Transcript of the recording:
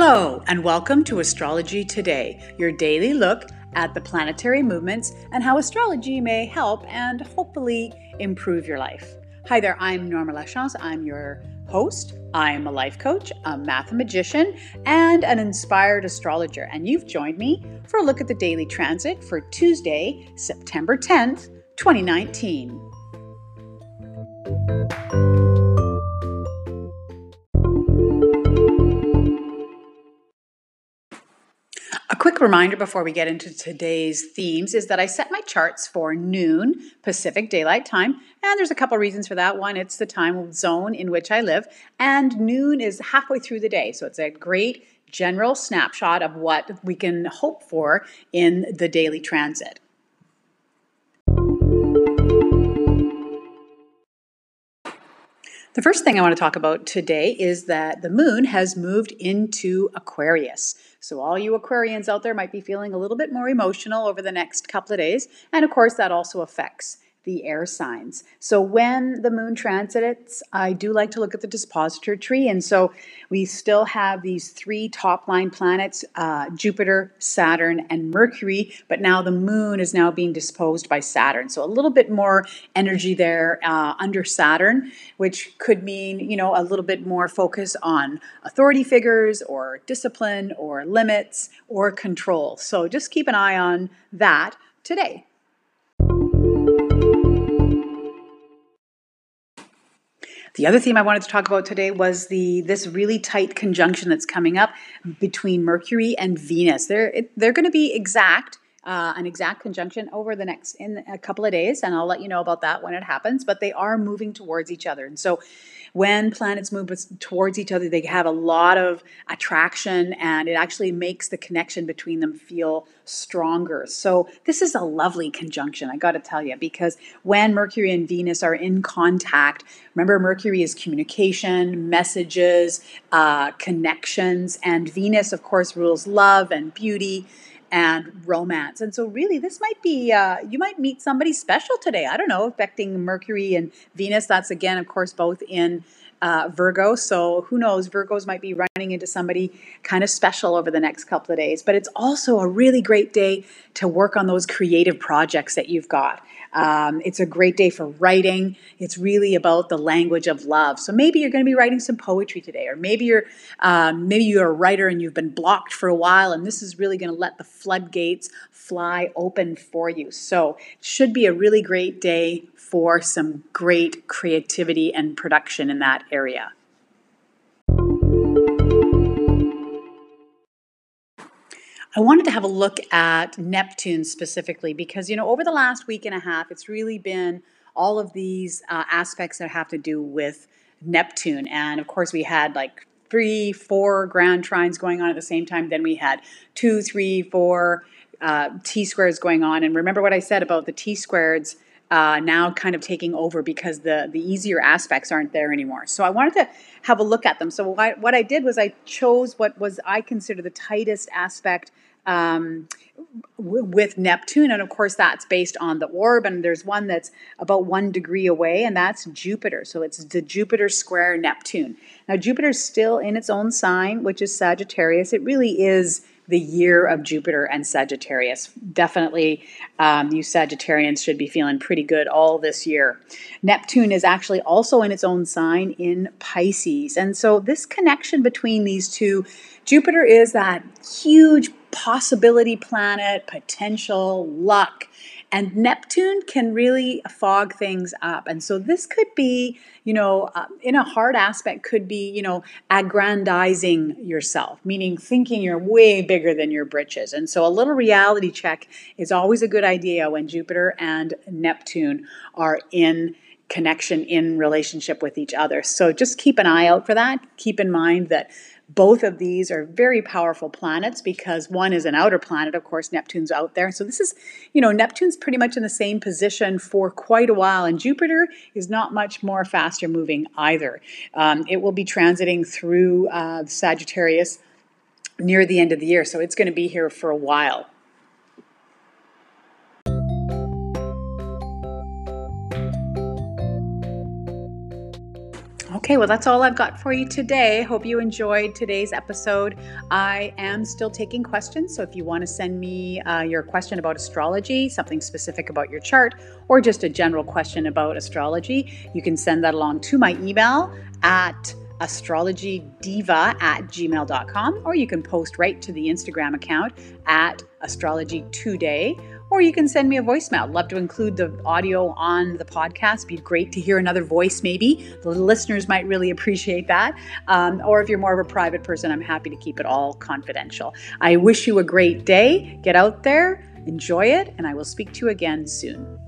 Hello, and welcome to Astrology Today, your daily look at the planetary movements and how astrology may help and hopefully improve your life. Hi there, I'm Norma Lachance. I'm your host. I'm a life coach, a mathematician, and an inspired astrologer. And you've joined me for a look at the daily transit for Tuesday, September 10th, 2019. Reminder before we get into today's themes is that I set my charts for noon Pacific Daylight Time, and there's a couple reasons for that. One, it's the time zone in which I live, and noon is halfway through the day, so it's a great general snapshot of what we can hope for in the daily transit. The first thing I want to talk about today is that the moon has moved into Aquarius. So, all you Aquarians out there might be feeling a little bit more emotional over the next couple of days. And of course, that also affects the air signs. So when the moon transits, I do like to look at the dispositor tree. And so we still have these three top line planets uh, Jupiter, Saturn, and Mercury. But now the moon is now being disposed by Saturn. So a little bit more energy there uh, under Saturn, which could mean, you know, a little bit more focus on authority figures or discipline or limits or control. So just keep an eye on that today. The other theme I wanted to talk about today was the this really tight conjunction that's coming up between Mercury and Venus. They're they're going to be exact. Uh, an exact conjunction over the next in a couple of days, and I'll let you know about that when it happens. But they are moving towards each other, and so when planets move towards each other, they have a lot of attraction and it actually makes the connection between them feel stronger. So, this is a lovely conjunction, I got to tell you, because when Mercury and Venus are in contact, remember, Mercury is communication, messages, uh, connections, and Venus, of course, rules love and beauty and romance. And so, really, this might be, uh, you might meet somebody special today. I don't know, affecting Mercury and Venus. That's again, of course, both in uh, Virgo. So, who knows? Virgos might be running into somebody kind of special over the next couple of days. But it's also a really great day to work on those creative projects that you've got. Um, it's a great day for writing. It's really about the language of love. So maybe you're going to be writing some poetry today, or maybe you're um, maybe you're a writer and you've been blocked for a while, and this is really going to let the floodgates fly open for you. So it should be a really great day for some great creativity and production in that area. I wanted to have a look at Neptune specifically because, you know, over the last week and a half, it's really been all of these uh, aspects that have to do with Neptune. And of course, we had like three, four grand trines going on at the same time. Then we had two, three, four uh, T squares going on. And remember what I said about the T squareds uh, now kind of taking over because the the easier aspects aren't there anymore. So I wanted to have a look at them. So what, what I did was I chose what was I consider the tightest aspect um, with Neptune, and of course that's based on the orb. And there's one that's about one degree away, and that's Jupiter. So it's the Jupiter square Neptune. Now Jupiter's still in its own sign, which is Sagittarius. It really is the year of Jupiter and Sagittarius. Definitely, um, you Sagittarians should be feeling pretty good all this year. Neptune is actually also in its own sign in Pisces. And so, this connection between these two, Jupiter is that huge possibility planet, potential, luck. And Neptune can really fog things up. And so this could be, you know, uh, in a hard aspect, could be, you know, aggrandizing yourself, meaning thinking you're way bigger than your britches. And so a little reality check is always a good idea when Jupiter and Neptune are in connection in relationship with each other. So just keep an eye out for that. Keep in mind that both of these are very powerful planets because one is an outer planet, of course, Neptune's out there. So this is, you know, Neptune's pretty much in the same position for quite a while, and Jupiter is not much more faster moving either. Um, it will be transiting through uh, Sagittarius near the end of the year, so it's going to be here for a while. Okay, well, that's all I've got for you today. Hope you enjoyed today's episode. I am still taking questions, so if you want to send me uh, your question about astrology, something specific about your chart, or just a general question about astrology, you can send that along to my email at astrologydiva at gmail.com, or you can post right to the Instagram account at astrology today or you can send me a voicemail. Love to include the audio on the podcast. Be great to hear another voice, maybe. The listeners might really appreciate that. Um, or if you're more of a private person, I'm happy to keep it all confidential. I wish you a great day. Get out there, enjoy it, and I will speak to you again soon.